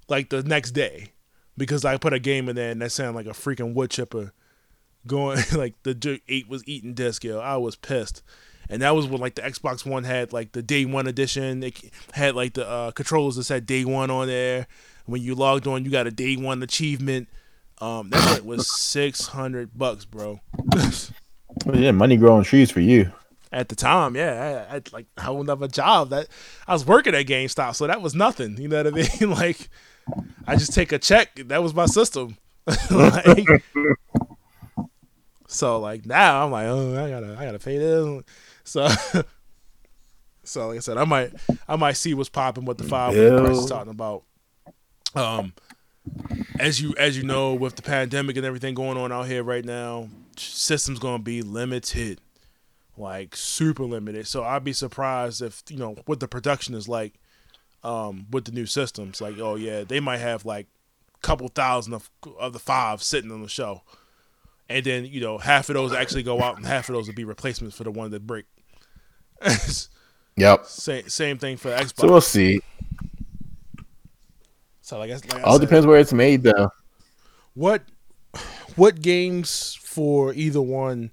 like the next day because I put a game in there and that sounded like a freaking wood chipper going <laughs> like the eight was eating disc. Yo, I was pissed. And that was when like the Xbox One had like the day one edition. It had like the uh, controllers that said day one on there. When you logged on, you got a day one achievement. Um, that shit was <coughs> six hundred bucks, bro. yeah, money growing trees for you. At the time, yeah, I, I like I wouldn't have a job. That I was working at GameStop, so that was nothing. You know what I <laughs> mean? like, I just take a check. That was my system. <laughs> like, so like now I'm like, oh, I gotta, I gotta pay this. So, <laughs> so like I said, I might, I might see what's popping with the five the price is talking about. Um, as you as you know, with the pandemic and everything going on out here right now, systems gonna be limited, like super limited. So I'd be surprised if you know what the production is like, um, with the new systems. Like, oh yeah, they might have like a couple thousand of of the five sitting on the show, and then you know half of those actually go out, and half of those would be replacements for the one that break. <laughs> Yep. same same thing for Xbox. So we'll see. So like, I- like I All said, depends where it's made, though. what what games for either one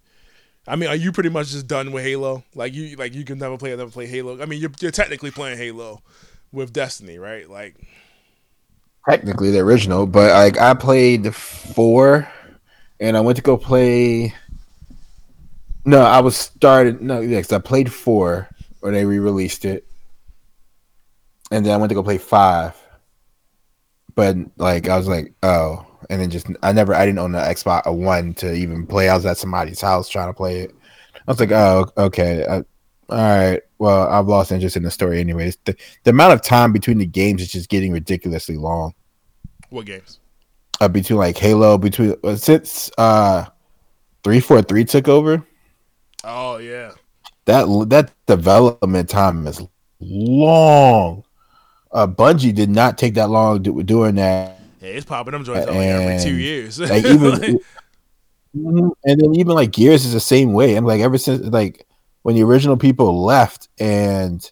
I mean, are you pretty much just done with Halo? Like you like you can never play never play Halo. I mean, you're you're technically playing Halo with Destiny, right? Like Technically, the original, but like I played four, and I went to go play. No, I was started. No, yes, I played four when they re-released it, and then I went to go play five. But like I was like, oh, and then just I never I didn't own the Xbox one to even play. I was at somebody's house trying to play it. I was like, oh, okay, I, all right. Well, I've lost interest in the story anyways. The, the amount of time between the games is just getting ridiculously long. what games? Uh, between like Halo, between uh, since uh, three four three took over, Oh yeah. that that development time is long. Uh, Bungie did not take that long do, doing that. Yeah, it's popping them joints like every two years. Like <laughs> even, and then even like Gears is the same way. I'm like ever since like when the original people left and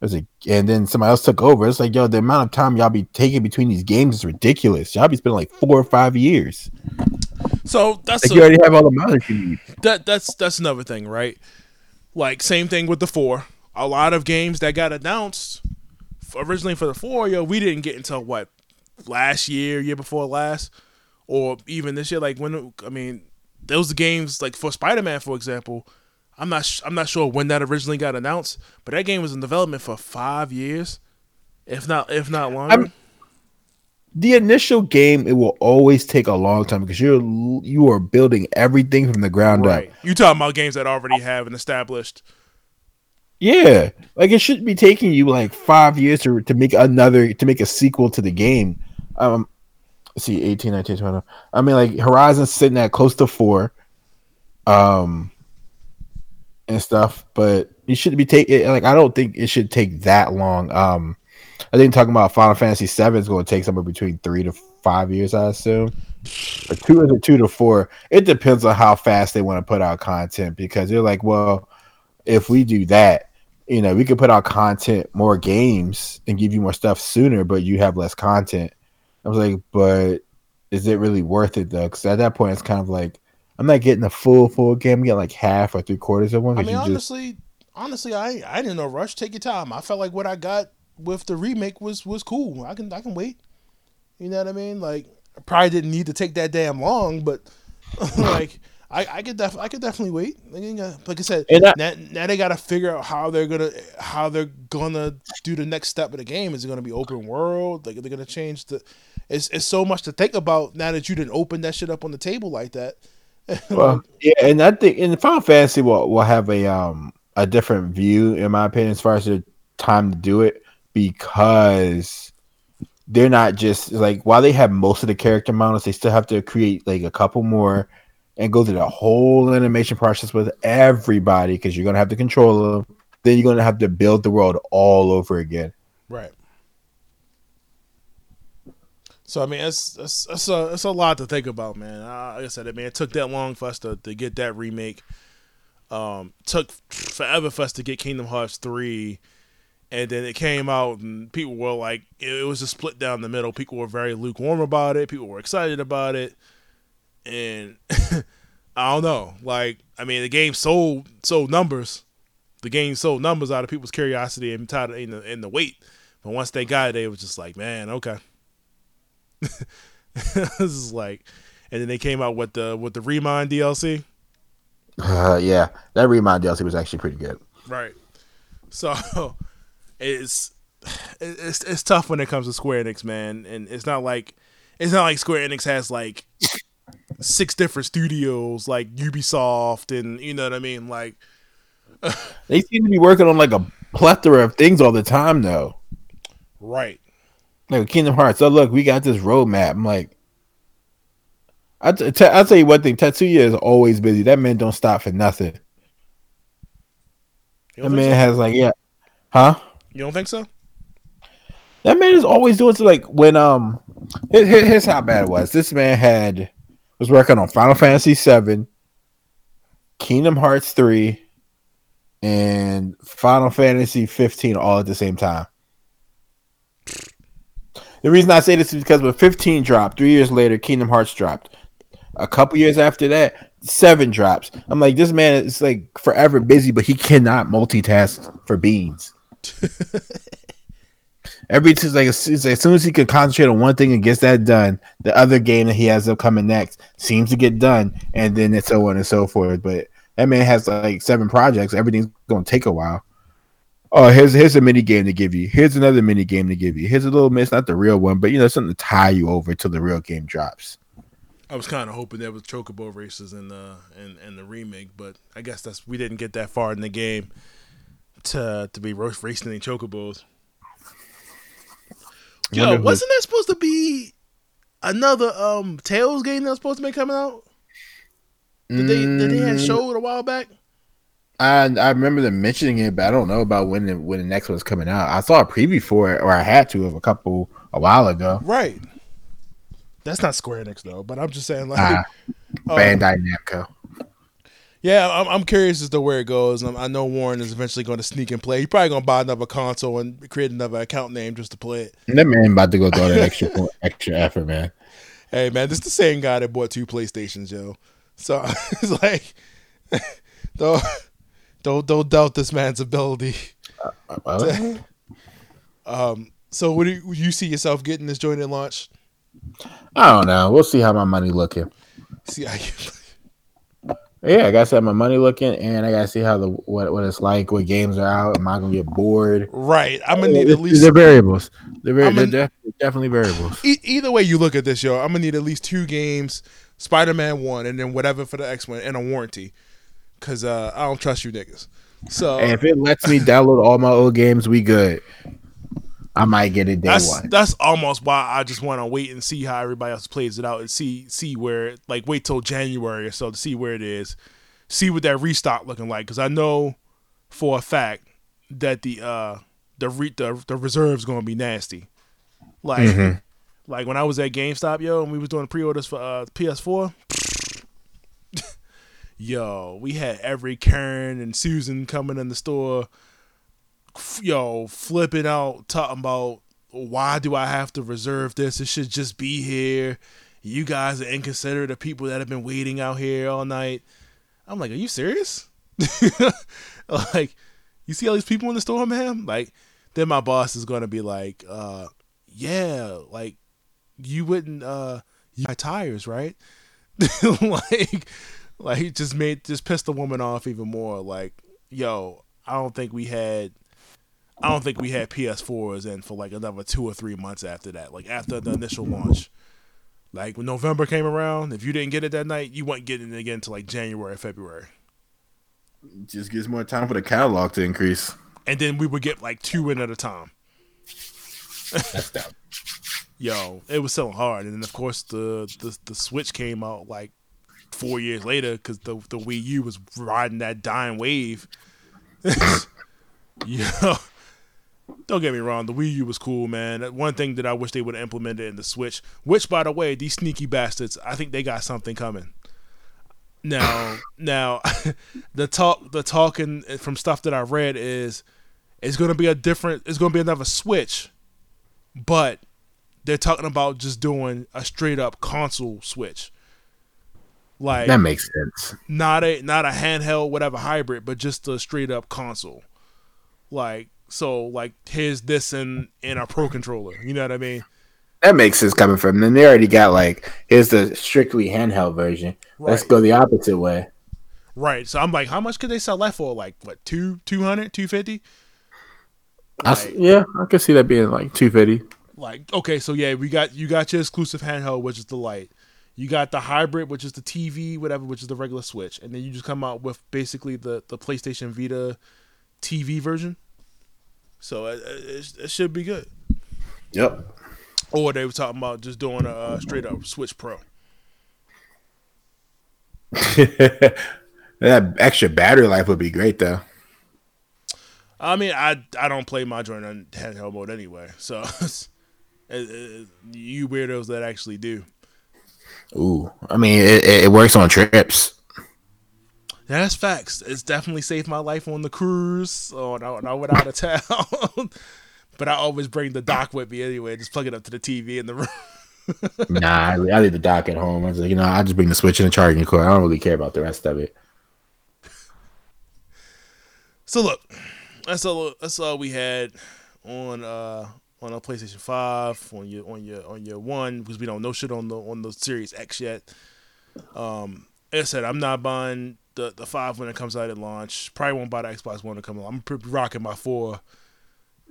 it was like, and then somebody else took over. It's like yo, the amount of time y'all be taking between these games is ridiculous. Y'all be spending like four or five years. so that's Like a- you already have all the mileage you need. that that's that's another thing, right? Like same thing with the four. A lot of games that got announced originally for the four, yo, we didn't get until what last year, year before last, or even this year. Like when I mean, those games like for Spider Man, for example. I'm not sh- I'm not sure when that originally got announced, but that game was in development for five years, if not if not longer. I'm- the initial game it will always take a long time because you're you are building everything from the ground right. up. You talking about games that already have an established Yeah, like it should be taking you like five years to to make another to make a sequel to the game. Um, let's see, 18, 19, 20. I mean, like Horizon's sitting at close to four, um, and stuff. But you shouldn't be taking like I don't think it should take that long. Um, I think talking about Final Fantasy Seven is going to take somewhere between three to five years, I assume. Or two or two to four. It depends on how fast they want to put out content because they're like, well, if we do that, you know, we could put out content, more games, and give you more stuff sooner, but you have less content. I was like, but is it really worth it though? Because at that point, it's kind of like I'm not getting a full full game. I'm getting like half or three quarters of one. I 'cause mean, you just, honestly, honestly, I I didn't know rush. Take your time. I felt like what I got with the remake was was cool. I can I can wait. You know what I mean? Like, I probably didn't need to take that damn long, but <laughs> like, I I could def I could definitely wait. Like, you know, like I said, And I- now, now they got to figure out how they're gonna how they're gonna do the next step of the game. Is it gonna be open world? Like, they're gonna change the. It's it's so much to think about now that you didn't open that shit up on the table like that. <laughs> Well, yeah, and I think in Final Fantasy will will have a um a different view in my opinion as far as the time to do it because they're not just like while they have most of the character models, they still have to create like a couple more and go through the whole animation process with everybody because you're gonna have to control them. Then you're gonna have to build the world all over again. Right. So I mean, it's it's it's a it's a lot to think about, man. Like I said, I mean, it took that long for us to, to get that remake. Um, took forever for us to get Kingdom Hearts three, and then it came out, and people were like, it, it was a split down the middle. People were very lukewarm about it. People were excited about it, and <laughs> I don't know. Like, I mean, the game sold sold numbers. The game sold numbers out of people's curiosity and tied in the in the wait. But once they got it, they was just like, man, okay. <laughs> this is like, and then they came out with the with the Re Mind DLC, Uh, yeah, that Re Mind DLC was actually pretty good. right? So <laughs> it's it's it's tough when it comes to Square Enix, man, and it's not like it's not like Square Enix has like six different studios like Ubisoft and you know what I mean, like <laughs> They seem to be working on like a plethora of things all the time, though. right. Like Kingdom Hearts. Oh look, we got this roadmap. I'm like, I t- t- I'll tell you one thing. Tetsuya is always busy. That man don't stop for nothing. That man so? has like yeah, huh? You don't think so? That man is always doing so. Like when um, here's how bad it was. This man had was working on Final Fantasy VII, Kingdom Hearts three, and Final Fantasy 15 all at the same time. The reason I say this is because when 15 dropped, three years later, Kingdom Hearts dropped. A couple years after that, seven drops. I'm like, this man is like forever busy, but he cannot multitask for beans. <laughs> Every it's like, it's like as soon as he can concentrate on one thing and gets that done, the other game that he has upcoming next seems to get done, and then it's so on and so forth. But that man has like seven projects. Everything's going to take a while. Oh, here's here's a mini game to give you. Here's another mini game to give you. Here's a little miss, not the real one, but you know something to tie you over till the real game drops. I was kind of hoping there was chocobo races in the in, in the remake, but I guess that's we didn't get that far in the game to to be racing any chocobos. Yo, wasn't that supposed to be another um Tales game that was supposed to be coming out? Did they did they have mm. showed a while back? I I remember them mentioning it, but I don't know about when the when the next one's coming out. I saw a preview for it, or I had to of a couple a while ago. Right. That's not Square Enix though, but I'm just saying like uh, <laughs> Bandai um, Namco. Yeah, I'm, I'm curious as to where it goes. I know Warren is eventually going to sneak and play. He's probably going to buy another console and create another account name just to play it. That man about to go through that extra <laughs> extra effort, man. Hey, man, this is the same guy that bought two PlayStations, yo. So <laughs> it's like, don't don't don't doubt this man's ability. Uh, to, <laughs> um. So, what do you, you see yourself getting this joint at launch? I don't know. We'll see how my money looking. See how you. <laughs> Yeah, I gotta see how my money looking, and I gotta see how the what what it's like, what games are out. Am I gonna get bored? Right. I'm gonna need at least the variables. They're, very, they're definitely, definitely variables. E- either way you look at this, yo, I'm gonna need at least two games, Spider Man one, and then whatever for the X one, and a warranty, because uh, I don't trust you niggas. So and if it lets me download all my old games, we good. I might get it day that's, one. That's almost why I just want to wait and see how everybody else plays it out and see see where like wait till January or so to see where it is, see what that restock looking like because I know for a fact that the uh the re- the the reserve's gonna be nasty. Like mm-hmm. like when I was at GameStop, yo, and we was doing pre-orders for uh PS4. Yo, we had every Karen and Susan coming in the store yo, flipping out, talking about why do I have to reserve this? It should just be here. You guys are inconsiderate of people that have been waiting out here all night. I'm like, are you serious? <laughs> like, you see all these people in the store, man? Like, then my boss is gonna be like, uh, yeah, like you wouldn't uh you buy tires, right? <laughs> like like he just made just pissed the woman off even more. Like, yo, I don't think we had I don't think we had PS4s in for like another two or three months after that. Like after the initial launch, like when November came around, if you didn't get it that night, you weren't getting it again until like January, February. Just gives more time for the catalog to increase. And then we would get like two in at a time. That's dumb. <laughs> Yo, it was selling hard, and then of course the the, the Switch came out like four years later because the the Wii U was riding that dying wave. <laughs> Yo, don't get me wrong, the Wii U was cool, man. One thing that I wish they would have implemented in the Switch, which by the way, these sneaky bastards, I think they got something coming. Now, now, <laughs> the talk, the talking from stuff that I read is, it's to be a different, it's going to be another Switch, but they're talking about just doing a straight up console Switch. Like that makes sense. Not a not a handheld whatever hybrid, but just a straight up console. Like so like here's this and in a pro controller. You know what I mean? That makes sense coming from them. They already got like here's the strictly handheld version. Right. Let's go the opposite way. Right. So I'm like, how much could they sell that for? Like what, two, 200, 250? Like, yeah, I could see that being like two fifty. Like, okay, so yeah, we got you got your exclusive handheld, which is the light. You got the hybrid, which is the TV, whatever, which is the regular Switch, and then you just come out with basically the the PlayStation Vita TV version. So it, it, it should be good. Yep. or they were talking about just doing a uh, straight up Switch Pro. <laughs> that extra battery life would be great though. I mean, I I don't play my joint on handheld mode anyway, so <laughs> you weirdos that actually do. Ooh, I mean, it, it works on trips. That's facts. It's definitely saved my life on the cruise or when I went out of town. but I always bring the dock with me anyway. Just plug it up to the TV in the room. <laughs> nah, I, I leave the dock at home. I was like, you know, I just bring the switch and the charging cord. I don't really care about the rest of it. So look, that's all. That's all we had on uh on a PlayStation Five on your on your on your one because we don't know shit on the on the Series X yet. Um, as I said, I'm not buying the the five when it comes out at launch. Probably won't buy the Xbox One to come along. I'm rocking my four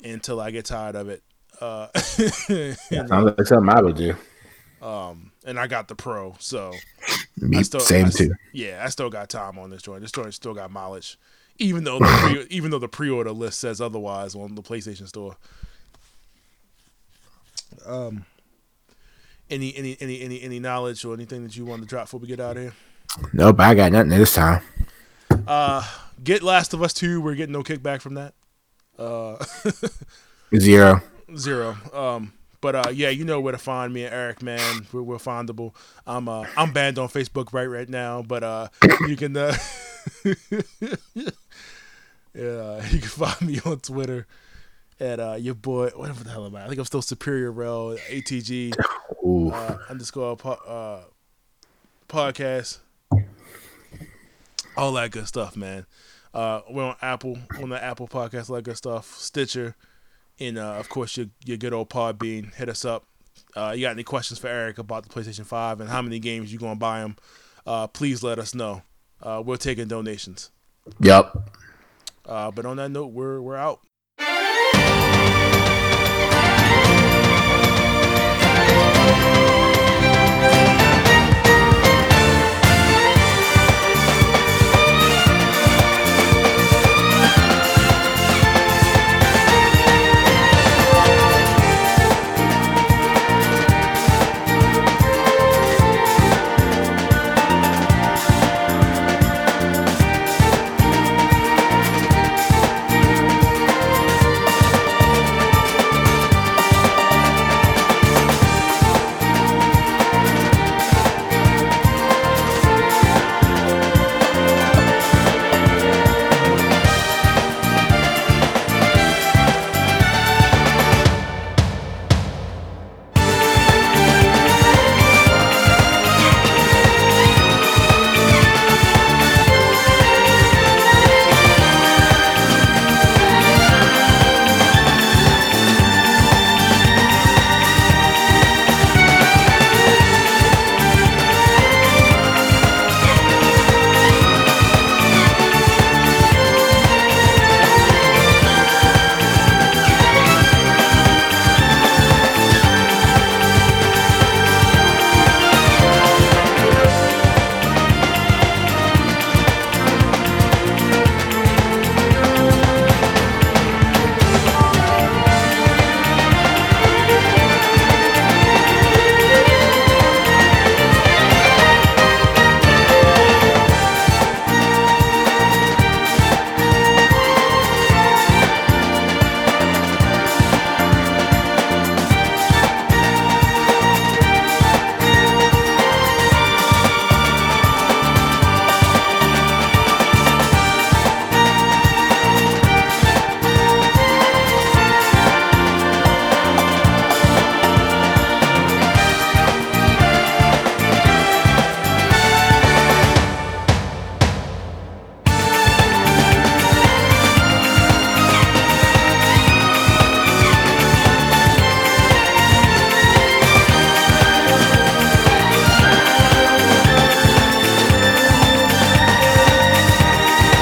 until I get tired of it. Uh, yeah, <laughs> sounds like something I would do. Um, and I got the Pro, so Me, still, same I, too. Yeah, I still got time on this joint. This joint still got mileage, even though the pre, <laughs> even though the pre-order list says otherwise on the PlayStation Store. Um, any any any any any knowledge or anything that you want to drop before we get out of here? Nope, I got nothing this time. Uh, get Last of Us Two. We're getting no kickback from that. Uh, <laughs> zero. Zero. Um, but uh, yeah, you know where to find me and Eric, man. We're, we're findable. I'm uh, I'm banned on Facebook right right now, but uh, you can uh, <laughs> yeah, you can find me on Twitter at uh, your boy whatever the hell am I? I think I'm still Superior Rel ATG uh, underscore po- uh, podcast. All that good stuff, man. Uh, we're on Apple, on the Apple podcast, all that good stuff. Stitcher, and uh, of course your your good old Podbean. Hit us up. Uh, you got any questions for Eric about the PlayStation Five and how many games you gonna buy him? Uh, please let us know. Uh, we're taking donations. Yep. Uh, but on that note, we're we're out.